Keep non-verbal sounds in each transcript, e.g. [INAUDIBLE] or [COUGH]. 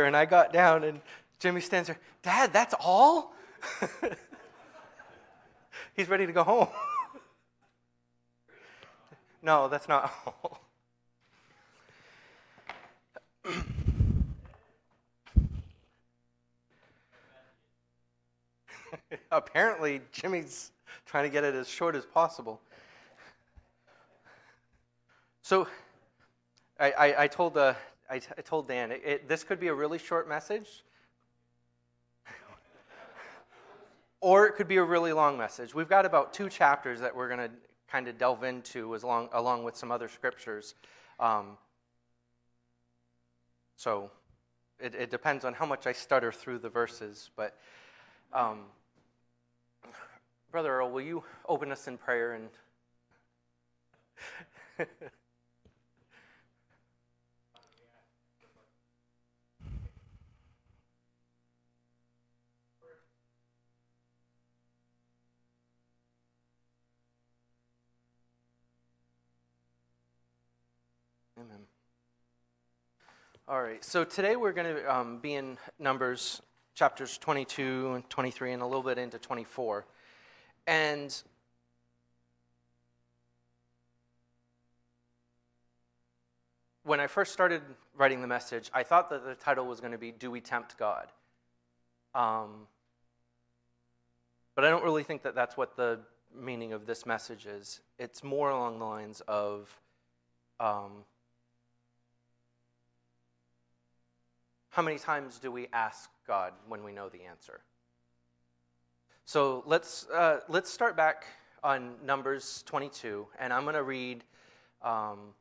and I got down, and Jimmy stands there, Dad, that's all? [LAUGHS] He's ready to go home. [LAUGHS] no, that's not all. [LAUGHS] Apparently, Jimmy's trying to get it as short as possible. So, I, I, I told uh, I, t- I told Dan it, it, this could be a really short message, or it could be a really long message. We've got about two chapters that we're going to kind of delve into as long, along with some other scriptures. Um, so it, it, depends on how much I stutter through the verses. But, um, Brother Earl, will you open us in prayer and. [LAUGHS] Amen. All right, so today we're going to um, be in Numbers chapters 22 and 23 and a little bit into 24. And when I first started writing the message, I thought that the title was going to be Do We Tempt God? Um, but I don't really think that that's what the meaning of this message is. It's more along the lines of um, How many times do we ask God when we know the answer? So let's, uh, let's start back on Numbers 22, and I'm going to read, um,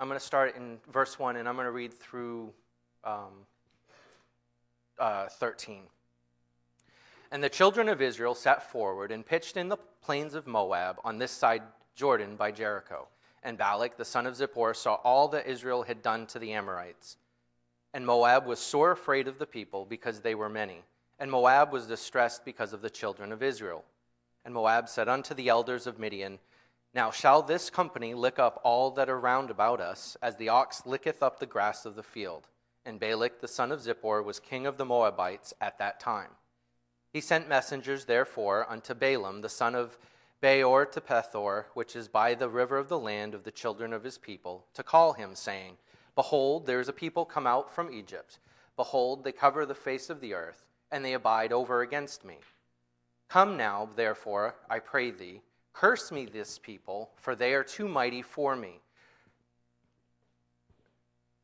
I'm going to start in verse 1, and I'm going to read through um, uh, 13. And the children of Israel sat forward and pitched in the plains of Moab on this side Jordan by Jericho. And Balak, the son of Zippor, saw all that Israel had done to the Amorites and Moab was sore afraid of the people because they were many. And Moab was distressed because of the children of Israel. And Moab said unto the elders of Midian, Now shall this company lick up all that are round about us, as the ox licketh up the grass of the field? And Balak the son of Zippor was king of the Moabites at that time. He sent messengers, therefore, unto Balaam the son of Beor to Pethor, which is by the river of the land of the children of his people, to call him, saying, Behold, there is a people come out from Egypt. Behold, they cover the face of the earth, and they abide over against me. Come now, therefore, I pray thee, curse me this people, for they are too mighty for me.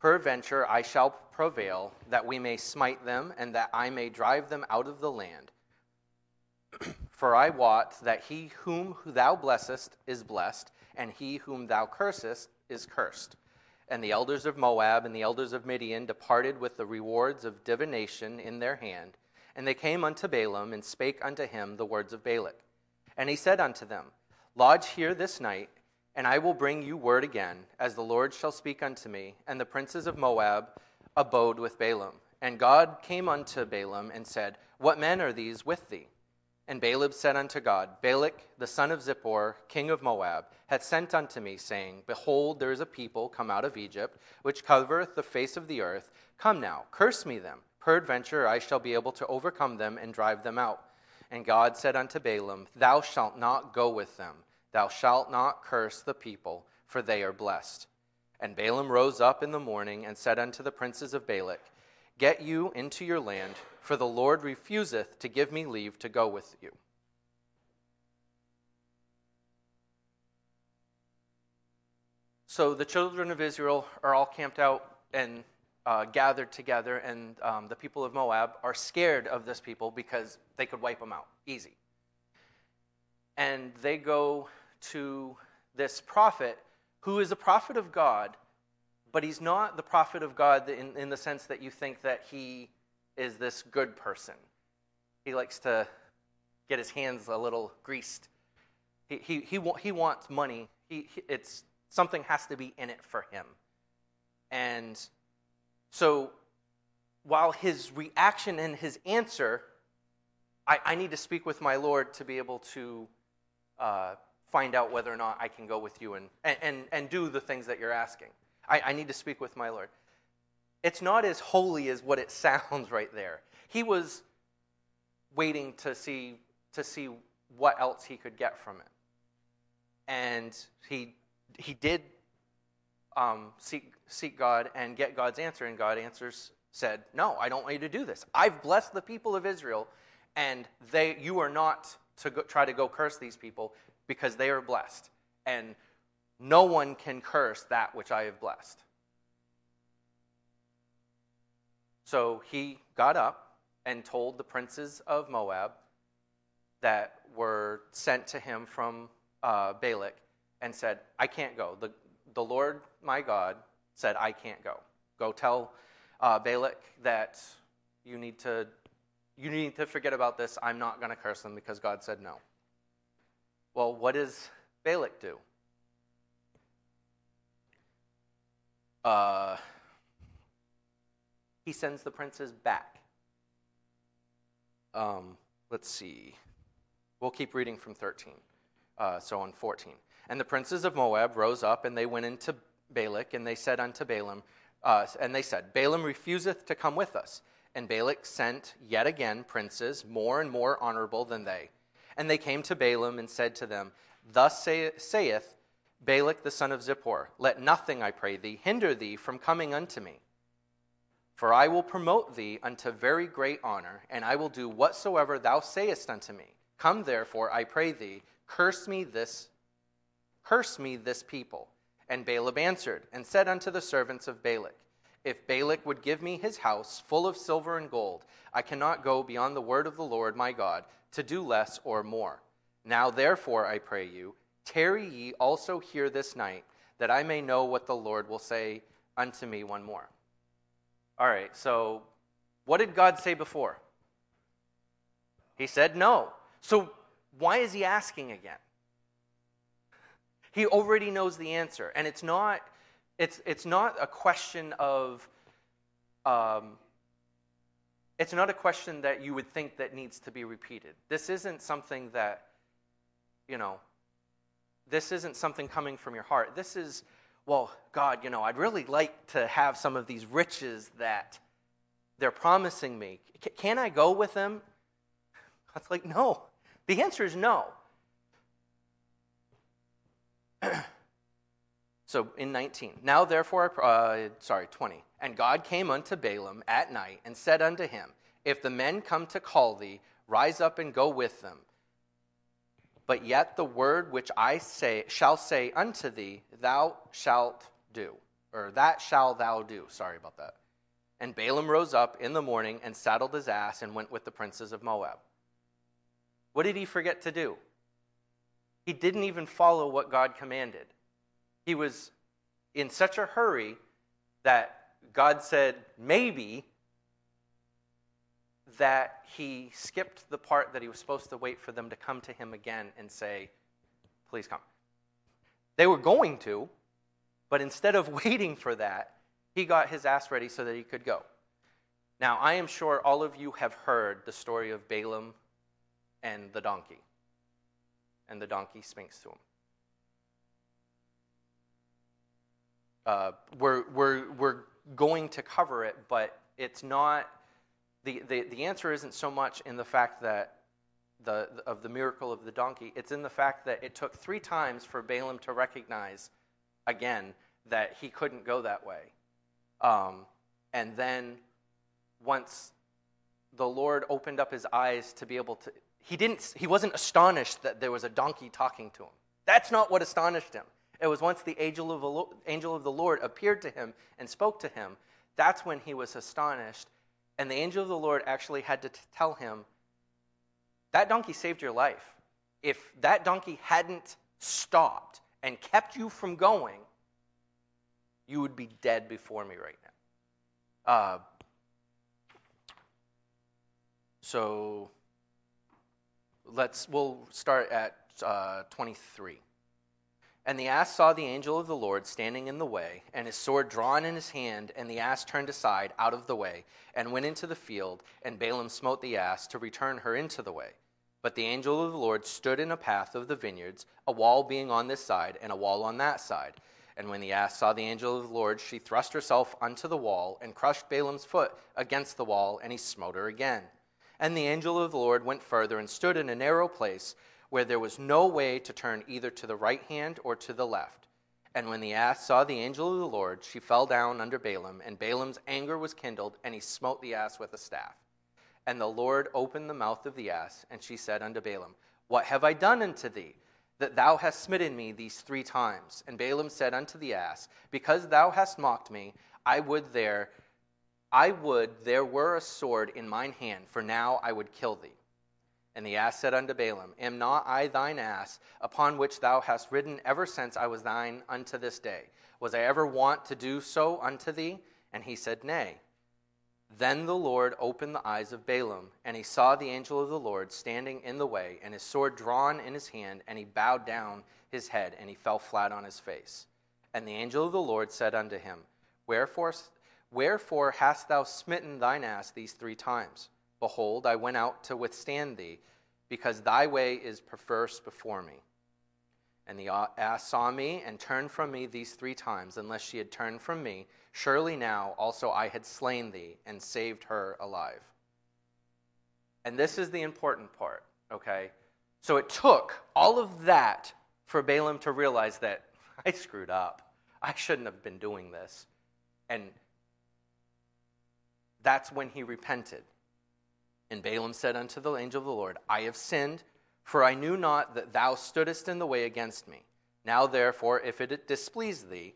Peradventure I shall prevail, that we may smite them, and that I may drive them out of the land. [CLEARS THROAT] for I wot that he whom thou blessest is blessed, and he whom thou cursest is cursed. And the elders of Moab and the elders of Midian departed with the rewards of divination in their hand. And they came unto Balaam and spake unto him the words of Balak. And he said unto them, Lodge here this night, and I will bring you word again, as the Lord shall speak unto me. And the princes of Moab abode with Balaam. And God came unto Balaam and said, What men are these with thee? And Balaam said unto God, Balak, the son of Zippor, king of Moab, hath sent unto me, saying, Behold, there is a people come out of Egypt, which covereth the face of the earth. Come now, curse me them. Peradventure I shall be able to overcome them and drive them out. And God said unto Balaam, Thou shalt not go with them. Thou shalt not curse the people, for they are blessed. And Balaam rose up in the morning and said unto the princes of Balak, Get you into your land for the Lord refuseth to give me leave to go with you. So the children of Israel are all camped out and uh, gathered together, and um, the people of Moab are scared of this people because they could wipe them out easy. And they go to this prophet who is a prophet of God, but he's not the prophet of God in, in the sense that you think that he is this good person. He likes to get his hands a little greased. He, he, he, he wants money. He, it's, something has to be in it for him. And so while his reaction and his answer, I, I need to speak with my Lord to be able to uh, find out whether or not I can go with you and, and, and do the things that you're asking. I, I need to speak with my Lord. it's not as holy as what it [LAUGHS] sounds right there. He was waiting to see to see what else he could get from it. And he he did um, seek seek God and get God's answer, and God answers said, "No, I don't want you to do this. I've blessed the people of Israel, and they you are not to go, try to go curse these people because they are blessed, and no one can curse that which I have blessed." So he got up and told the princes of Moab that were sent to him from uh, Balak and said, I can't go. The, the Lord my God said, I can't go. Go tell uh, Balak that you need to you need to forget about this. I'm not going to curse them because God said no. Well, what does Balak do? Uh, he sends the princes back. Um, let's see. We'll keep reading from 13. Uh, so on 14. And the princes of Moab rose up, and they went into Balak, and they said unto Balaam, uh, and they said, Balaam refuseth to come with us. And Balak sent yet again princes, more and more honorable than they. And they came to Balaam and said to them, Thus say, saith Balak the son of Zippor, Let nothing, I pray thee, hinder thee from coming unto me. For I will promote thee unto very great honor, and I will do whatsoever thou sayest unto me. Come therefore, I pray thee, curse me this, curse me this people. And Balaam answered and said unto the servants of Balak, If Balak would give me his house full of silver and gold, I cannot go beyond the word of the Lord my God to do less or more. Now therefore, I pray you, tarry ye also here this night, that I may know what the Lord will say unto me one more. All right, so what did God say before? He said no. So why is he asking again? He already knows the answer. And it's not, it's, it's not a question of, um, it's not a question that you would think that needs to be repeated. This isn't something that, you know, this isn't something coming from your heart. This is, well, God, you know, I'd really like to have some of these riches that they're promising me. can I go with them? [LAUGHS] God's like, no. The answer is no. [CLEARS THROAT] so in 19, now therefore, uh, sorry, 20. And God came unto Balaam at night and said unto him, If the men come to call thee, rise up and go with them. But yet the word which I say shall say unto thee, thou shalt do, or that shall thou do. Sorry about that. And Balaam rose up in the morning and saddled his ass and went with the princes of Moab. What did he forget to do? He didn't even follow what God commanded. He was in such a hurry that God said, maybe, that he skipped the part that he was supposed to wait for them to come to him again and say, please come. They were going to, but instead of [LAUGHS] waiting for that, he got his ass ready so that he could go. Now, I am sure all of you have heard the story of Balaam and the donkey and the donkey speaks to him. Uh, we're, we're, we're going to cover it, but it's not, the, the, the answer isn't so much in the fact that the, of the miracle of the donkey, it's in the fact that it took three times for Balaam to recognize again that he couldn't go that way. Um, and then once the Lord opened up his eyes to be able to, he, didn't, he wasn't astonished that there was a donkey talking to him. That's not what astonished him. It was once the angel of, the, angel of the Lord appeared to him and spoke to him, that's when he was astonished. And the angel of the Lord actually had to t- tell him, That donkey saved your life. If that donkey hadn't stopped and kept you from going, you would be dead before me right now. Uh, so let's we'll start at uh, 23 and the ass saw the angel of the lord standing in the way and his sword drawn in his hand and the ass turned aside out of the way and went into the field and balaam smote the ass to return her into the way but the angel of the lord stood in a path of the vineyards a wall being on this side and a wall on that side And when the ass saw the angel of the Lord, she thrust herself unto the wall and crushed Balaam's foot against the wall, and he smote her again. And the angel of the Lord went further and stood in a narrow place where there was no way to turn either to the right hand or to the left. And when the ass saw the angel of the Lord, she fell down under Balaam, and Balaam's anger was kindled, and he smote the ass with a staff. And the Lord opened the mouth of the ass, and she said unto Balaam, What have I done unto thee? that thou hast smitten me these three times. And Balaam said unto the ass, Because thou hast mocked me, I would there, I would there were a sword in mine hand, for now I would kill thee. And the ass said unto Balaam, Am not I thine ass, upon which thou hast ridden ever since I was thine unto this day? Was I ever wont to do so unto thee? And he said, Nay. Then the Lord opened the eyes of Balaam, and he saw the angel of the Lord standing in the way, and his sword drawn in his hand, and he bowed down his head, and he fell flat on his face. And the angel of the Lord said unto him, Wherefore, wherefore hast thou smitten thine ass these three times? Behold, I went out to withstand thee, because thy way is perverse before me. And the ass saw me and turned from me these three times, unless she had turned from me Surely now also I had slain thee and saved her alive. And this is the important part, okay? So it took all of that for Balaam to realize that [LAUGHS] I screwed up. I shouldn't have been doing this. And that's when he repented. And Balaam said unto the angel of the Lord, I have sinned, for I knew not that thou stoodest in the way against me. Now therefore, if it displease thee,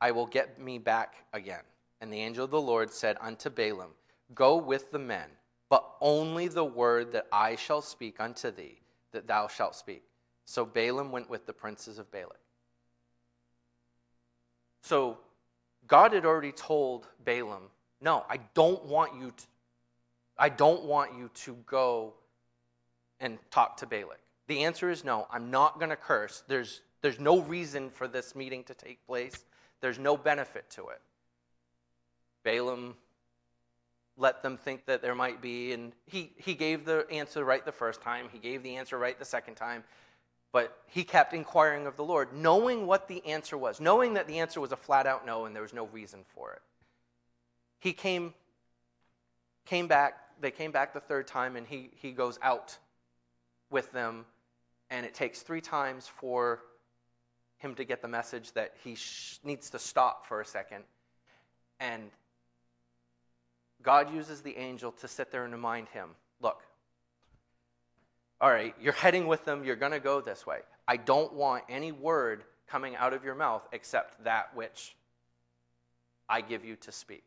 I will get me back again. And the angel of the Lord said unto Balaam, Go with the men, but only the word that I shall speak unto thee, that thou shalt speak. So Balaam went with the princes of Balak. So God had already told Balaam, No, I don't want you I don't want you to go and talk to Balak. The answer is no, I'm not going to curse. There's, there's no reason for this meeting to take place. There's no benefit to it. Balaam let them think that there might be, and he, he gave the answer right the first time, he gave the answer right the second time, but he kept inquiring of the Lord, knowing what the answer was, knowing that the answer was a flat out no and there was no reason for it. He came, came back, they came back the third time, and he, he goes out with them, and it takes three times for him to get the message that he sh- needs to stop for a second. And God uses the angel to sit there and remind him look, all right, you're heading with them, you're going to go this way. I don't want any word coming out of your mouth except that which I give you to speak.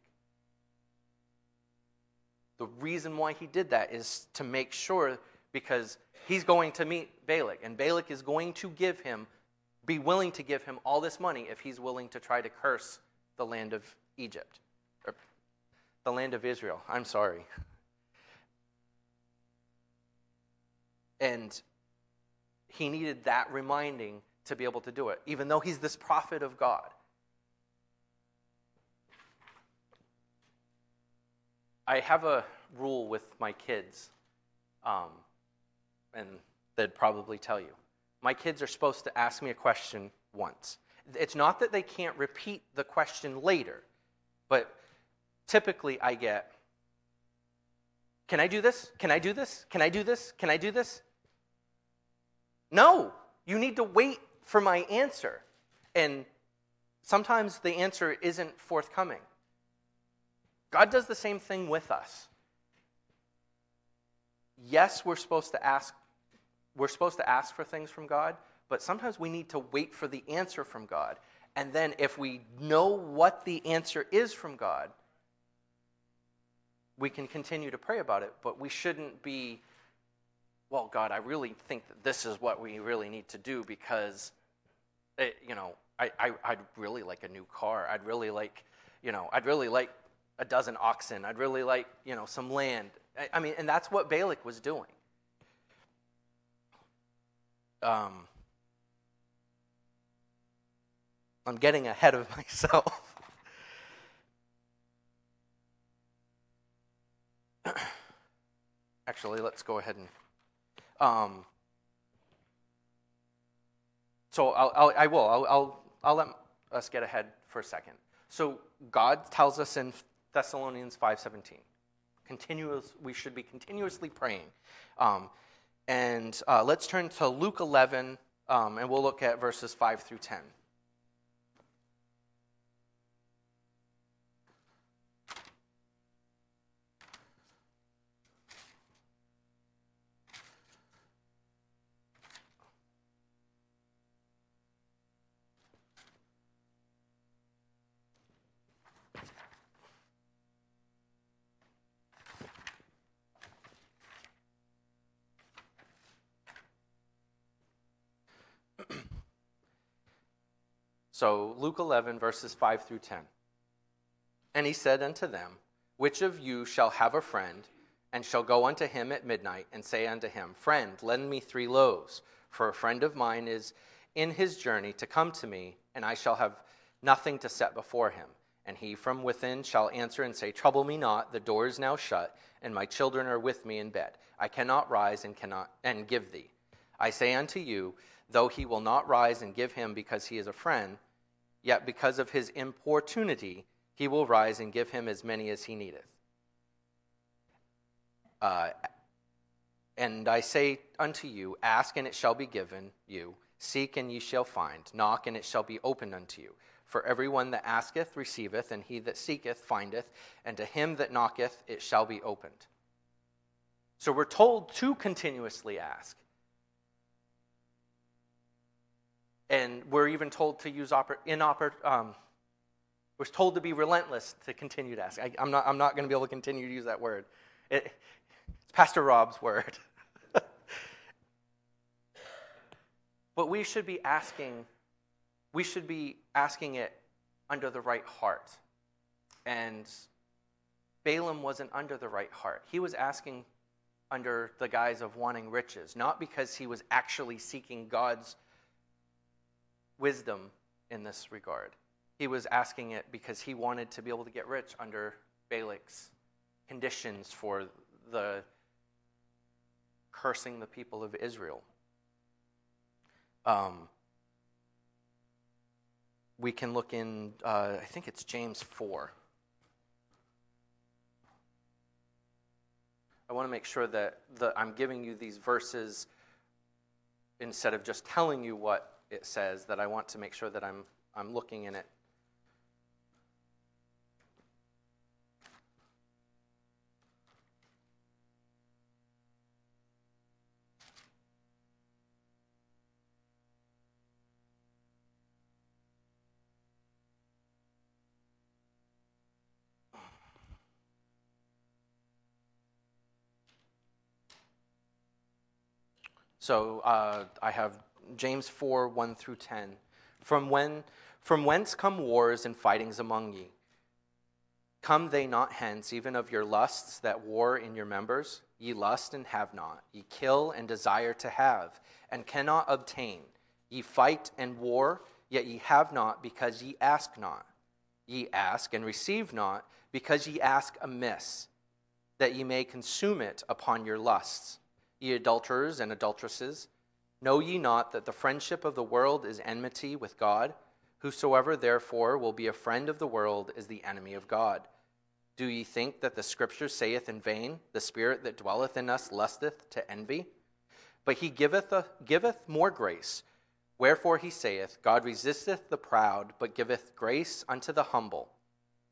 The reason why he did that is to make sure because he's going to meet Balak, and Balak is going to give him be willing to give him all this money if he's willing to try to curse the land of Egypt, or the land of Israel. I'm sorry. And he needed that reminding to be able to do it, even though he's this prophet of God. I have a rule with my kids, um, and they'd probably tell you my kids are supposed to ask me a question once. It's not that they can't repeat the question later, but typically I get, Can I do this? Can I do this? Can I do this? Can I do this? No, you need to wait for my answer. And sometimes the answer isn't forthcoming. God does the same thing with us. Yes, we're supposed to ask we're supposed to ask for things from God, but sometimes we need to wait for the answer from God. And then if we know what the answer is from God, we can continue to pray about it, but we shouldn't be, well, God, I really think that this is what we really need to do because, it, you know, I, I, I'd really like a new car. I'd really like, you know, I'd really like a dozen oxen. I'd really like, you know, some land. I, I mean, and that's what Balak was doing um, I'm getting ahead of [LAUGHS] myself. [CLEARS THROAT] Actually, let's go ahead and. Um, so I'll, I'll I will. I'll, I'll, I'll let us get ahead for a second. So God tells us in Thessalonians 5:17, continuous we should be continuously praying. Um, and uh, let's turn to Luke 11, um, and we'll look at verses 5 through 10. Luke 11, verses 5 through 10. And he said unto them, Which of you shall have a friend, and shall go unto him at midnight, and say unto him, Friend, lend me three loaves, for a friend of mine is in his journey to come to me, and I shall have nothing to set before him. And he from within shall answer and say, Trouble me not, the door is now shut, and my children are with me in bed. I cannot rise and cannot and give thee. I say unto you, though he will not rise and give him because he is a friend, Yet because of his importunity, he will rise and give him as many as he needeth. Uh, and I say unto you, Ask and it shall be given you, seek and ye shall find, knock and it shall be opened unto you. For everyone that asketh receiveth, and he that seeketh findeth, and to him that knocketh it shall be opened. So we're told to continuously ask. And we're even told to use oper- inoper- um, we're told to be relentless to continue to ask. I, am not, I'm not going to be able to continue to use that word. It, it's Pastor Rob's word. [LAUGHS] but we should be asking, we should be asking it under the right heart. And Balaam wasn't under the right heart. He was asking under the guise of wanting riches, not because he was actually seeking God's wisdom in this regard. He was asking it because he wanted to be able to get rich under Balak's conditions for the cursing the people of Israel. Um, we can look in, uh, I think it's James 4. I want to make sure that the, I'm giving you these verses instead of just telling you what it says that I want to make sure that I'm, I'm looking in it. So uh, I have James 4 1 through 10. From, when, from whence come wars and fightings among ye? Come they not hence, even of your lusts that war in your members? Ye lust and have not. Ye kill and desire to have, and cannot obtain. Ye fight and war, yet ye have not, because ye ask not. Ye ask and receive not, because ye ask amiss, that ye may consume it upon your lusts. Ye adulterers and adulteresses, Know ye not that the friendship of the world is enmity with God? Whosoever therefore will be a friend of the world is the enemy of God. Do ye think that the Scripture saith in vain, The Spirit that dwelleth in us lusteth to envy? But he giveth, a, giveth more grace. Wherefore he saith, God resisteth the proud, but giveth grace unto the humble.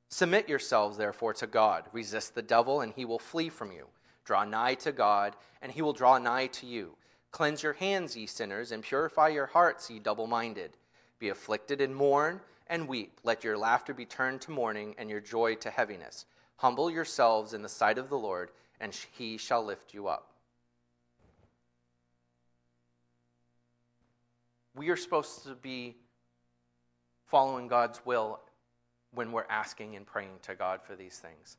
Submit yourselves therefore to God. Resist the devil, and he will flee from you. Draw nigh to God, and he will draw nigh to you. Cleanse your hands, ye sinners, and purify your hearts, ye double minded. Be afflicted and mourn and weep. Let your laughter be turned to mourning and your joy to heaviness. Humble yourselves in the sight of the Lord, and he shall lift you up. We are supposed to be following God's will when we're asking and praying to God for these things.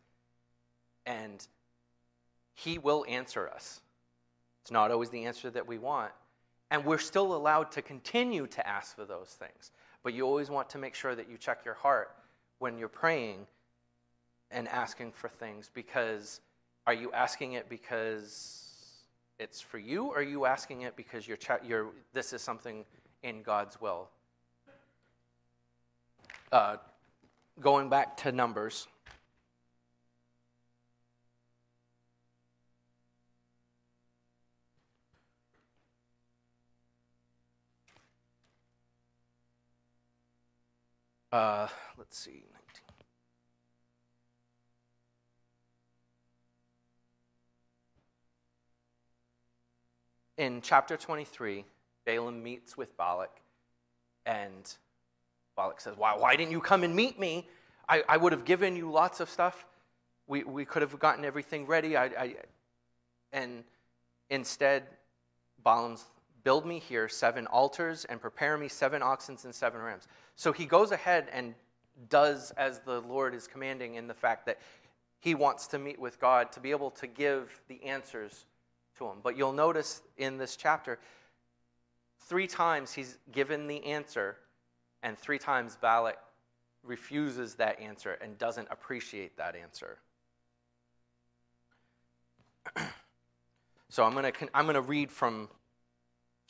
And He will answer us. It's not always the answer that we want. And we're still allowed to continue to ask for those things. But you always want to make sure that you check your heart when you're praying and asking for things because are you asking it because it's for you or are you asking it because you're, you're this is something in God's will? uh, going back to Numbers. Uh, let's see. In chapter 23, Balaam meets with Balak, and Balak says, Why, why didn't you come and meet me? I, I would have given you lots of stuff. We, we could have gotten everything ready. I, I, and instead, Balaam's build me here seven altars and prepare me seven oxen and seven rams. So he goes ahead and does as the Lord is commanding in the fact that he wants to meet with God to be able to give the answers to him. But you'll notice in this chapter, three times he's given the answer, and three times Balak refuses that answer and doesn't appreciate that answer. [CLEARS THROAT] so I'm going to I'm going to read from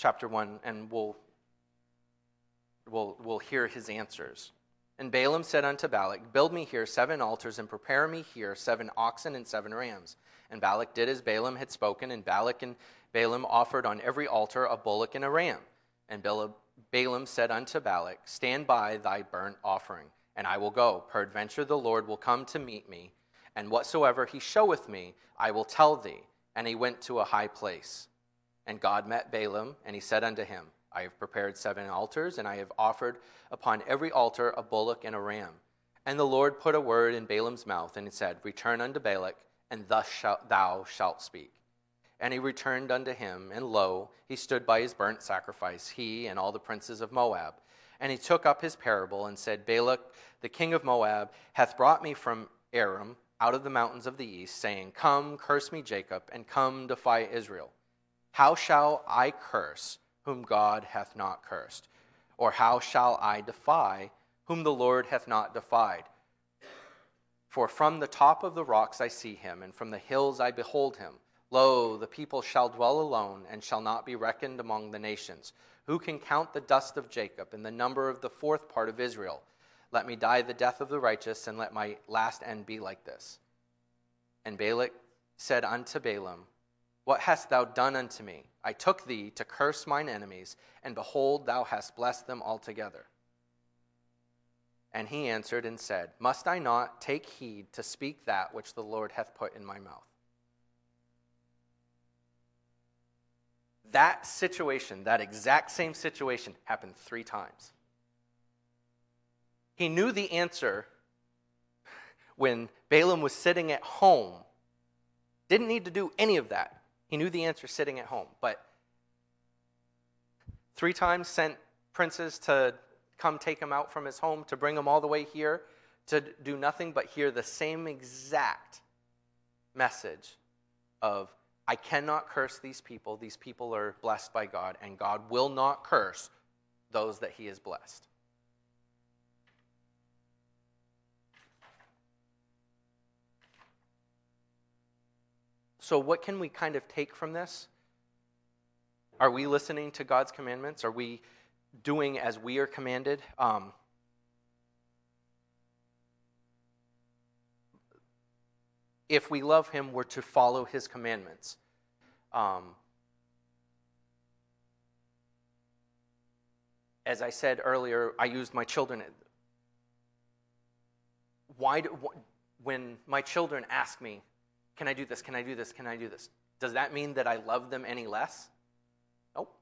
chapter 1 and we'll we'll we'll hear his answers. And Balaam said unto Balak, Build me here seven altars and prepare me here seven oxen and seven rams. And Balak did as Balaam had spoken, and Balak and Balaam offered on every altar a bullock and a ram. And Balaam said unto Balak, Stand by thy burnt offering and I will go. Peradventure the Lord will come to meet me, and whatsoever he showeth me, I will tell thee. And he went to a high place. And God met Balaam, and he said unto him, I have prepared seven altars, and I have offered upon every altar a bullock and a ram. And the Lord put a word in Balaam's mouth, and he said, Return unto Balak, and thus shalt thou shalt speak. And he returned unto him, and lo, he stood by his burnt sacrifice, he and all the princes of Moab. And he took up his parable and said, Balak, the king of Moab, hath brought me from Aram out of the mountains of the east, saying, Come, curse me, Jacob, and come, defy Israel. How shall I curse whom God hath not cursed? Or how shall I defy whom the Lord hath not defied? For from the top of the rocks I see him, and from the hills I behold him. Lo, the people shall dwell alone, and shall not be reckoned among the nations. Who can count the dust of Jacob and the number of the fourth part of Israel? Let me die the death of the righteous, and let my last end be like this. And Balak said unto Balaam, What hast thou done unto me? I took thee to curse mine enemies, and behold, thou hast blessed them altogether. And he answered and said, Must I not take heed to speak that which the Lord hath put in my mouth? that situation, that exact same situation, happened three times. He knew the answer when Balaam was sitting at home. Didn't need to do any of that. He knew the answer sitting at home. But three times sent princes to come take him out from his home, to bring him all the way here, to do nothing but hear the same exact message of I cannot curse these people. These people are blessed by God, and God will not curse those that he has blessed. So, what can we kind of take from this? Are we listening to God's commandments? Are we doing as we are commanded? Um, if we love him, we're to follow his commandments. Um, as I said earlier, I used my children. Why do, when my children ask me, Can I do this? Can I do this? Can I do this? Does that mean that I love them any less? Nope.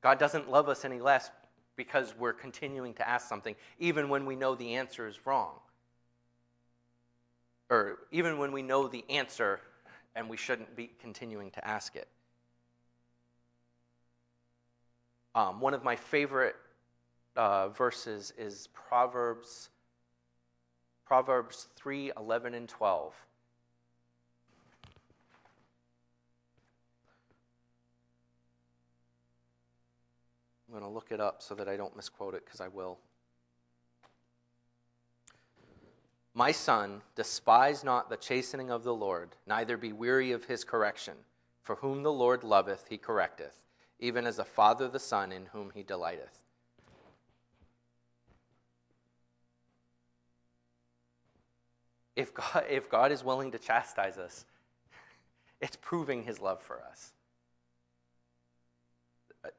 God doesn't love us any less because we're continuing to ask something, even when we know the answer is wrong. Or even when we know the answer and we shouldn't be continuing to ask it. Um, one of my favorite uh, verses is Proverbs, Proverbs 3 11 and 12. I'm going to look it up so that I don't misquote it because I will. My son, despise not the chastening of the Lord, neither be weary of his correction. For whom the Lord loveth, he correcteth, even as a father the son in whom he delighteth. If God, [LAUGHS] if God is willing to chastise us, [LAUGHS] it's proving his love for us. [SIGHS]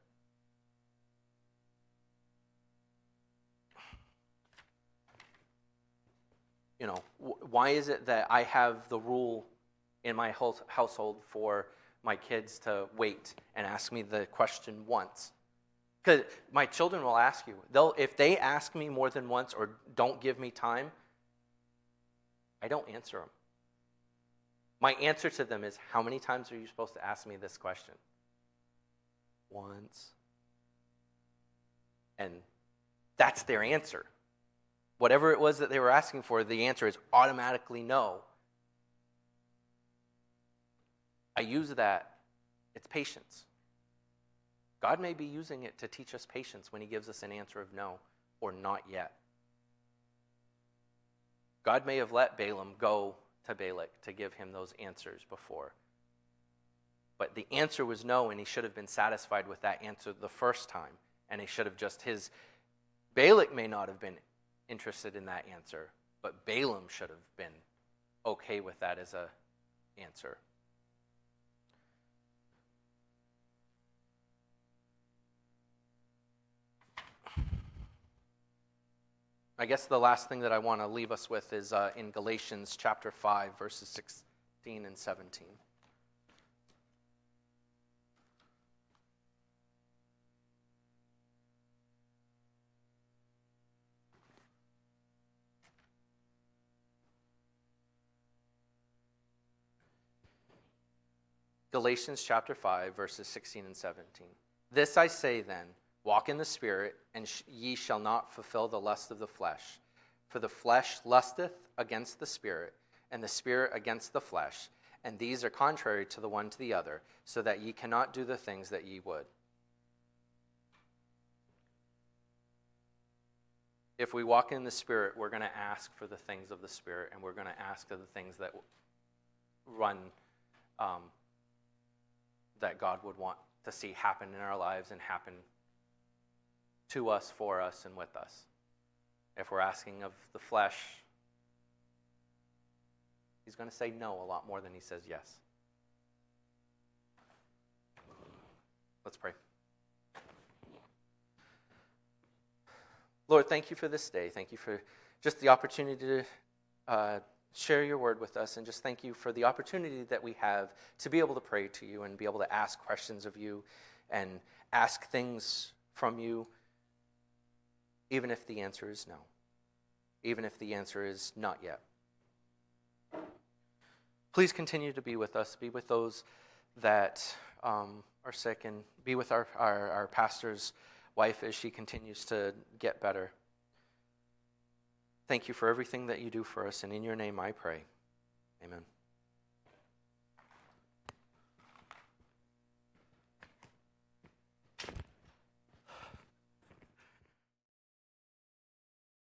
You know, why is it that I have the rule in my household for my kids to wait and ask me the question once? Because my children will ask you. They'll, if they ask me more than once or don't give me time, I don't answer them. My answer to them is How many times are you supposed to ask me this question? Once. And that's their answer. Whatever it was that they were asking for, the answer is automatically no. I use that, it's patience. God may be using it to teach us patience when He gives us an answer of no or not yet. God may have let Balaam go to Balak to give him those answers before. But the answer was no, and he should have been satisfied with that answer the first time. And he should have just his. Balak may not have been interested in that answer, but Balaam should have been okay with that as a answer. I guess the last thing that I want to leave us with is uh, in Galatians chapter 5, verses 16 and 17. Galatians chapter 5, verses 16 and 17. This I say then Walk in the Spirit, and ye shall not fulfill the lust of the flesh. For the flesh lusteth against the Spirit, and the Spirit against the flesh, and these are contrary to the one to the other, so that ye cannot do the things that ye would. If we walk in the Spirit, we're going to ask for the things of the Spirit, and we're going to ask for the things that run, um, that God would want to see happen in our lives and happen to us, for us, and with us. If we're asking of the flesh, he's going to say no a lot more than he says yes. Let's pray. Lord, thank you for this day. Thank you for just the opportunity to uh, share your word with us. And just thank you for the opportunity that we have to be able to pray to you and be able to ask questions of you and ask things from you even if the answer is no, even if the answer is not yet. Please continue to be with us, be with those that um, are sick, and be with our, our, our pastor's wife as she continues to get better. Thank you for everything that you do for us, and in your name I pray. Amen.